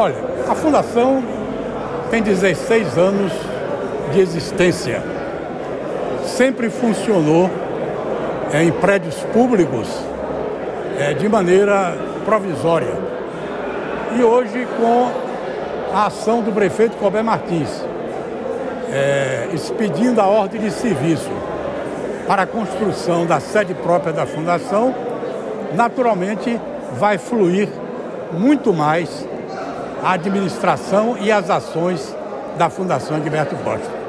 Olha, a Fundação tem 16 anos de existência. Sempre funcionou é, em prédios públicos é, de maneira provisória. E hoje, com a ação do prefeito Colbert Martins, é, expedindo a ordem de serviço para a construção da sede própria da Fundação, naturalmente vai fluir muito mais a administração e as ações da Fundação Gilberto Costa.